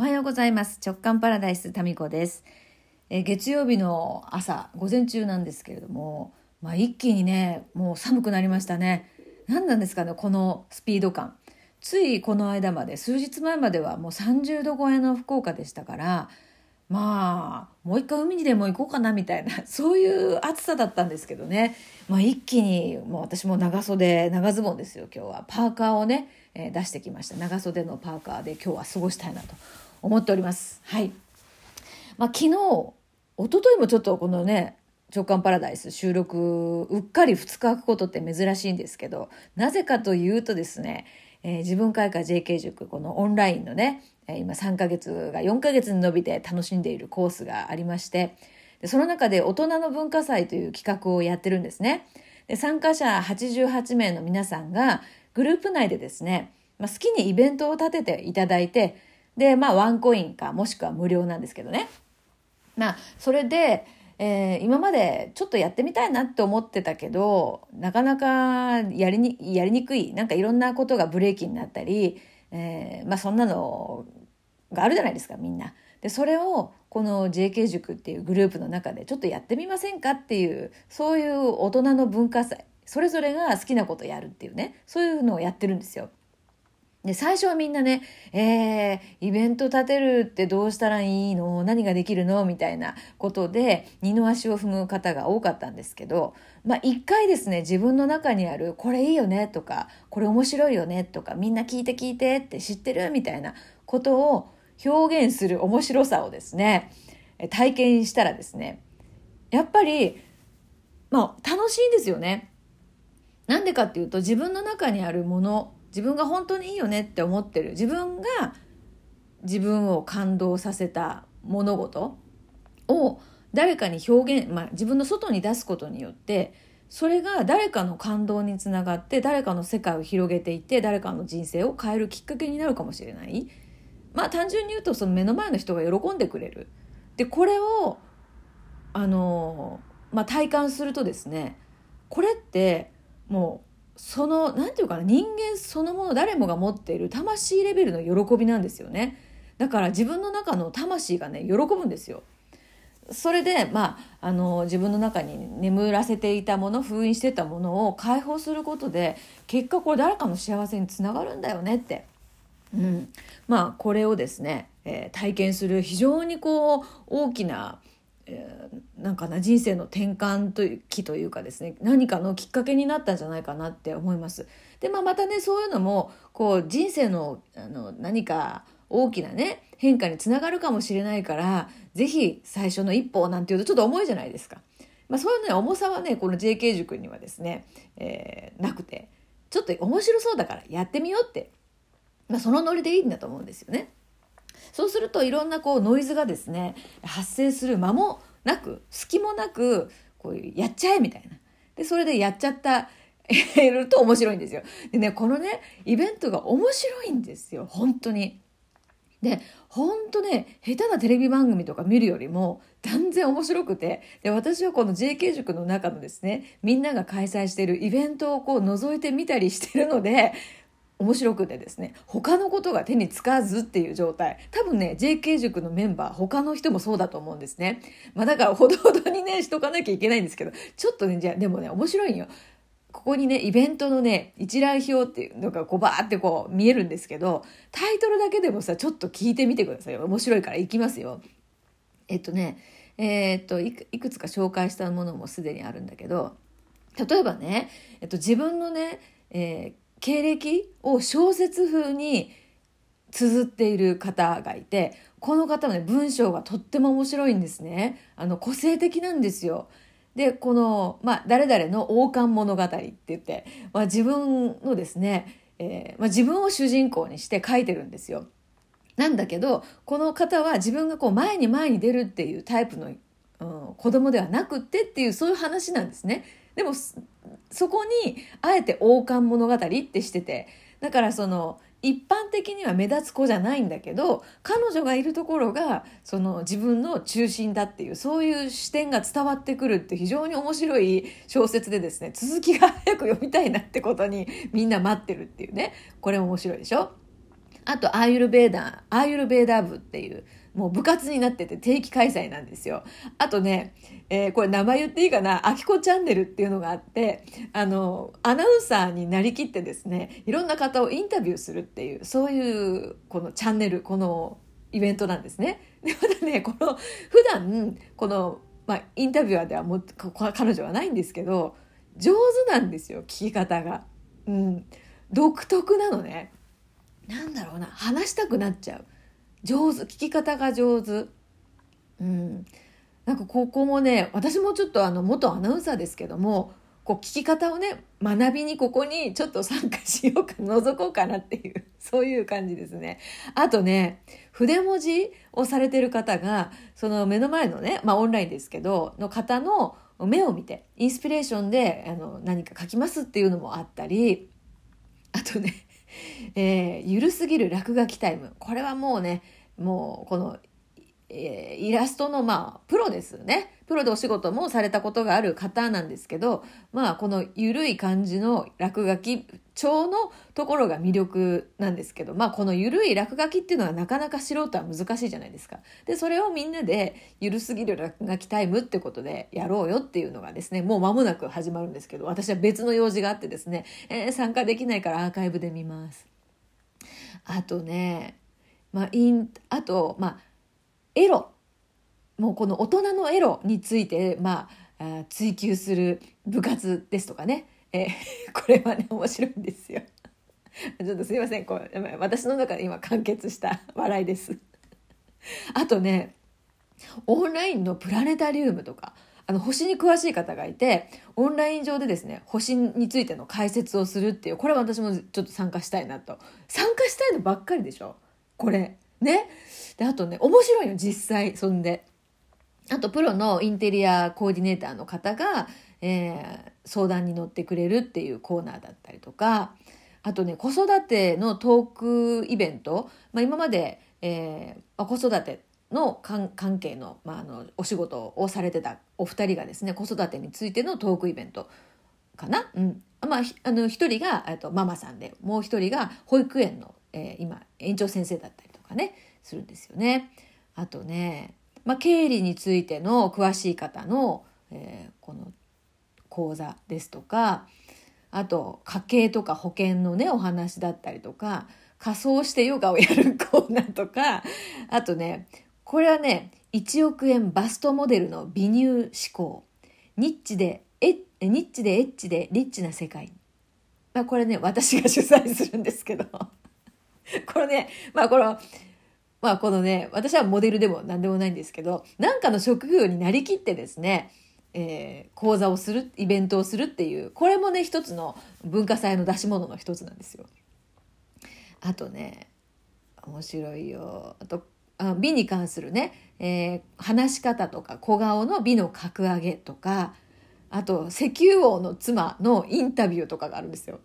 おはようございます。直感パラダイスタミコです。え月曜日の朝午前中なんですけれども、まあ、一気にねもう寒くなりましたね。何なんですかねこのスピード感。ついこの間まで数日前まではもう30度超えの福岡でしたからまあもう一回海にでも行こうかなみたいな そういう暑さだったんですけどね、まあ、一気にもう私も長袖長ズボンですよ今日は。パーカーをね、えー、出してきました。長袖のパーカーで今日は過ごしたいなと思っております。はい、まあ、昨日一昨日もちょっとこのね直感パラダイス収録うっかり2日空くことって珍しいんですけどなぜかというとですねえー、自分開花 JK 塾このオンラインのね今3ヶ月が4ヶ月に伸びて楽しんでいるコースがありましてでその中で大人の文化祭という企画をやってるんですね。で参加者88名の皆さんがグループ内でですね、まあ、好きにイベントを立てていただいてでまあワンコインかもしくは無料なんですけどねまあそれでえー、今までちょっとやってみたいなって思ってたけどなかなかやりにやりにくいなんかいろんなことがブレーキになったり、えー、まあそんなのがあるじゃないですかみんな。でそれをこの JK 塾っていうグループの中でちょっとやってみませんかっていうそういう大人の文化祭それぞれが好きなことやるっていうねそういうのをやってるんですよ。で、最初はみんなね、えー、イベント立てるってどうしたらいいの？何ができるの？みたいなことで、二の足を踏む方が多かったんですけど、まあ一回ですね、自分の中にある、これいいよね？とか、これ面白いよね？とか、みんな聞いて聞いてって知ってる？みたいなことを表現する面白さをですね、体験したらですね、やっぱり、まあ楽しいんですよね。なんでかっていうと、自分の中にあるもの、自分が本当にいいよねって思ってる。自分が自分を感動させた物事を誰かに表現、まあ、自分の外に出すことによってそれが誰かの感動につながって誰かの世界を広げていって誰かの人生を変えるきっかけになるかもしれない。まあ単純に言うとその目の前の人が喜んでくれる。でこれをあの、まあ、体感するとですねこれってもうその何て言うかな人間そのもの誰もが持っている魂レベルの喜びなんですよね。だから自分の中の魂がね喜ぶんですよ。それでまああの自分の中に眠らせていたもの封印してたものを解放することで結果これ誰かの幸せにつながるんだよねって、うん、まあこれをですね、えー、体験する非常にこう大きな、なんかな人生の転換という期というかですね何かのきっかけになったんじゃないかなって思います。でまあ、またねそういうのもこう人生のあの何か大きなね変化につながるかもしれないから是非最初の一歩なんていうとちょっと重いじゃないですか。まあ、そういうね重さはねこの JK 塾にはですね、えー、なくてちょっと面白そうだからやってみようって、まあ、そのノリでいいんだと思うんですよね。そうするといろんなこうノイズがですね発生する間もなく隙もなくこううやっちゃえみたいな。でそれでやっちゃった ると面白いんですよ。でねこのねイベントが面白いんですよ。本当に。で本当ね下手なテレビ番組とか見るよりも断然面白くて。で私はこの JK 塾の中のですねみんなが開催しているイベントをこう覗いてみたりしてるので面白くてですね他のことが手につかずっていう状態。多分ね JK 塾のメンバー他の人もそうだと思うんですね。まあだからほどほどにねしとかなきゃいけないんですけどちょっとねじゃあでもね面白いんよ。ここにねイベントのね一覧表っていうのがこうバーってこう見えるんですけどタイトルだけでもさちょっと聞いてみてくださいよ。面白いからいきますよ。えっとねえー、っといくつか紹介したものもすでにあるんだけど例えばね、えっと、自分のね、えー経歴を小説風に綴っている方がいてこの方はね文章がとっても面白いんですね。あの個性的なんですよ。でこの、まあ、誰々の王冠物語って言って、まあ、自分のですね、えー、まあ、自分を主人公にして書いてるんですよ。なんだけどこの方は自分がこう前に前に出るっていうタイプの、うん、子供ではなくってっていうそういう話なんですね。でもそこにあえて王冠物語ってしててだからその一般的には目立つ子じゃないんだけど彼女がいるところがその自分の中心だっていうそういう視点が伝わってくるって非常に面白い小説でですね続きが早く読みたいなってことにみんな待ってるっていうね。これ面白いでしょ？あとアーユルベーダー、アーユルベーダー部っていう、もう部活になってて定期開催なんですよ。あとね、えー、これ名前言っていいかな、あきこチャンネルっていうのがあって、あの、アナウンサーになりきってですね、いろんな方をインタビューするっていう、そういうこのチャンネル、このイベントなんですね。で、またね、この、普段、この、まあ、インタビュアーではも彼女はないんですけど、上手なんですよ、聞き方が。うん。独特なのね。なんだろうな、話したくなっちゃう。上手、聞き方が上手。うん。なんかここもね、私もちょっとあの、元アナウンサーですけども、こう聞き方をね、学びにここにちょっと参加しようか、覗こうかなっていう、そういう感じですね。あとね、筆文字をされてる方が、その目の前のね、まあオンラインですけど、の方の目を見て、インスピレーションであの何か書きますっていうのもあったり、あとね、えー、ゆるすぎる落書きタイム。これはもうね、もうこの、え、イラストのまあ、プロですね。プロでお仕事もされたことがある方なんですけど、まあ、このゆるい感じの落書き調のところが魅力なんですけど、まあ、このゆるい落書きっていうのはなかなか素人は難しいじゃないですか。で、それをみんなでゆるすぎる落書きタイムってことでやろうよっていうのがですね、もう間もなく始まるんですけど、私は別の用事があってですね、えー、参加できないからアーカイブで見ます。あとね、まあ、イン、あと、まあ、エロ。もうこの大人のエロについて、まあ、追求する部活ですとかね。えー、これはね、面白いんですよ。ちょっとすいません。こう私の中で今完結した 笑いです。あとね、オンラインのプラネタリウムとか、あの、星に詳しい方がいて、オンライン上でですね、星についての解説をするっていう、これは私もちょっと参加したいなと。参加したいのばっかりでしょこれ。ね。で、あとね、面白いの、実際、そんで。あと、プロのインテリアコーディネーターの方が、えー、相談に乗ってくれるっていうコーナーだったりとか、あとね、子育てのトークイベント、まあ、今まで、えー、子育ての関係の,、まあ、あのお仕事をされてたお二人がですね子育てについてのトークイベント。かな、うん。まあ、あの一人がとママさんでもう一人が保育園の、えー、今園長先生だったり。かねするんですよね。あとね、まあ、経理についての詳しい方の、えー、この講座ですとかあと家計とか保険のねお話だったりとか仮装してヨガをやるコーナーとかあとねこれはね、1億円バストモデルの美乳思考。ニッチで、え、ニッチでエッチでリッチな世界。まあこれね、私が主催するんですけど。これね、まあこの、まあこのね、私はモデルでも何でもないんですけど、なんかの職業になりきってですね、えー、講座をする、イベントをするっていう、これもね、一つの文化祭の出し物の一つなんですよ。あとね、面白いよ。あと、あ美に関するね、えー、話し方とか小顔の美の格上げとかあと石油王の妻のインタビューとかがあるんですよ。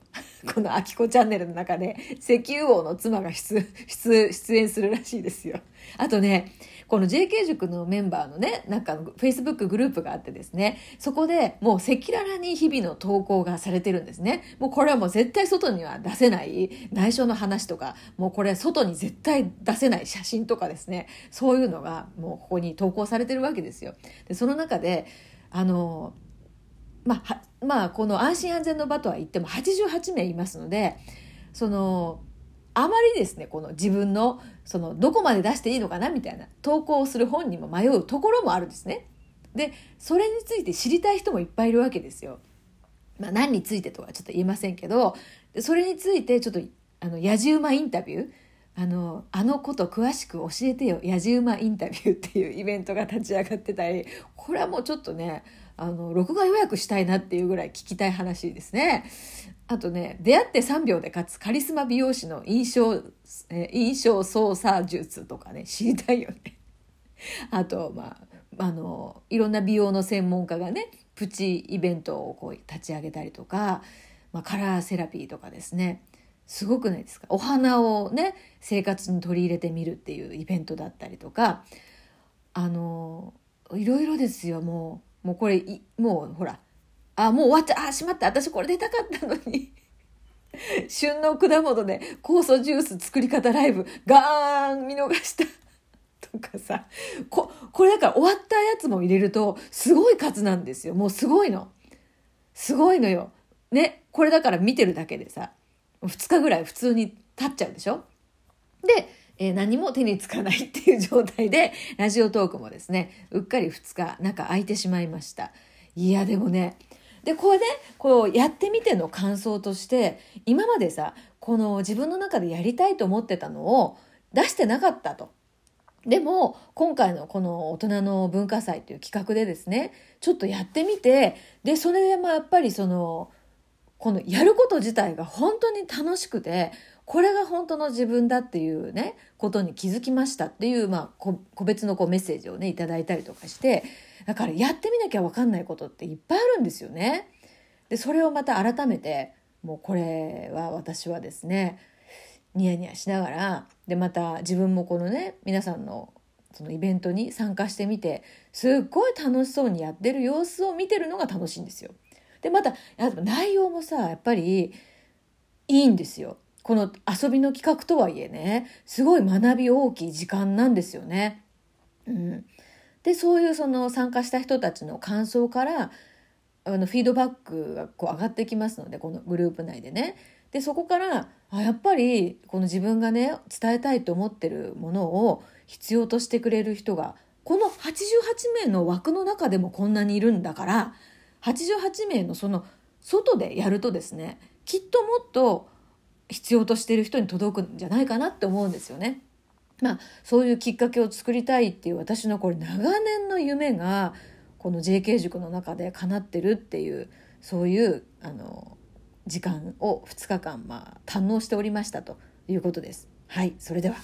このあきこチャンネルの中で石油王の妻が出出出演するらしいですよ。あとねこの JK 塾のメンバーのね、なんか Facebook グループがあってですね、そこでもう赤裸々に日々の投稿がされてるんですね。もうこれはもう絶対外には出せない内緒の話とか、もうこれ外に絶対出せない写真とかですね、そういうのがもうここに投稿されてるわけですよ。で、その中で、あの、まあ、まあ、この安心安全の場とは言っても88名いますので、その、あまりですね、この自分の、その、どこまで出していいのかなみたいな、投稿をする本にも迷うところもあるんですね。で、それについて知りたい人もいっぱいいるわけですよ。まあ、何についてとはちょっと言えませんけど、それについてちょっと、あの、やじ馬インタビュー、あの、あのこと詳しく教えてよ、やじ馬インタビューっていうイベントが立ち上がってたり、これはもうちょっとね、あの、録画予約したいなっていうぐらい聞きたい話ですね。あとね、出会って3秒で勝つカリスマ美容師の印象、え印象操作術とかね、知りたいよね。あと、まあ、あの、いろんな美容の専門家がね、プチイベントをこう立ち上げたりとか、まあ、カラーセラピーとかですね。すごくないですか？お花をね、生活に取り入れてみるっていうイベントだったりとか、あの、いろいろですよ、もう。もうこれ、もうほら、あ、もう終わっちゃ、あ、しまった、私これ出たかったのに。旬の果物で酵素ジュース作り方ライブ。ガーン見逃した。とかさ。ここれだから終わったやつも入れるとすごい数なんですよ。もうすごいの。すごいのよ。ねこれだから見てるだけでさ。2日ぐらい普通に経っちゃうでしょ？で、えー、何も手につかないっていう状態で ラジオトークもですねうっかり2日中空いてしまいましたいやでもねでこれねこうやってみての感想として今までさこの自分の中でやりたいと思ってたのを出してなかったと。でも今回のこの大人の文化祭という企画でですねちょっとやってみてでそれでもやっぱりそのこのやること自体が本当に楽しくてこれが本当の自分だっていうねことに気づきましたっていう、まあ、個別のこうメッセージをねいただいたりとかしてだからやってみなきゃ分かんないことっていっぱいあるんですよね。でそれをまた改めてもうこれは私はですねニヤニヤしながらでまた自分もこのね皆さんのそのイベントに参加してみてすっごい楽しそうにやってる様子を見てるのが楽しいんですよ。でまた内容もさやっぱりいいんですよ。この遊びの企画とはいえねすごい学び大きい時間なんですよね。うん、でそういうその参加した人たちの感想からあのフィードバックがこう上がってきますのでこのグループ内でね。でそこからあやっぱりこの自分がね伝えたいと思ってるものを必要としてくれる人がこの88名の枠の中でもこんなにいるんだから88名のその外でやるとですねきっともっと必要としている人に届くんじゃないかなって思うんですよね。まあそういうきっかけを作りたいっていう私のこれ長年の夢がこの JK 塾の中で叶ってるっていうそういうあの時間を2日間まあ堪能しておりましたということです。はいそれでは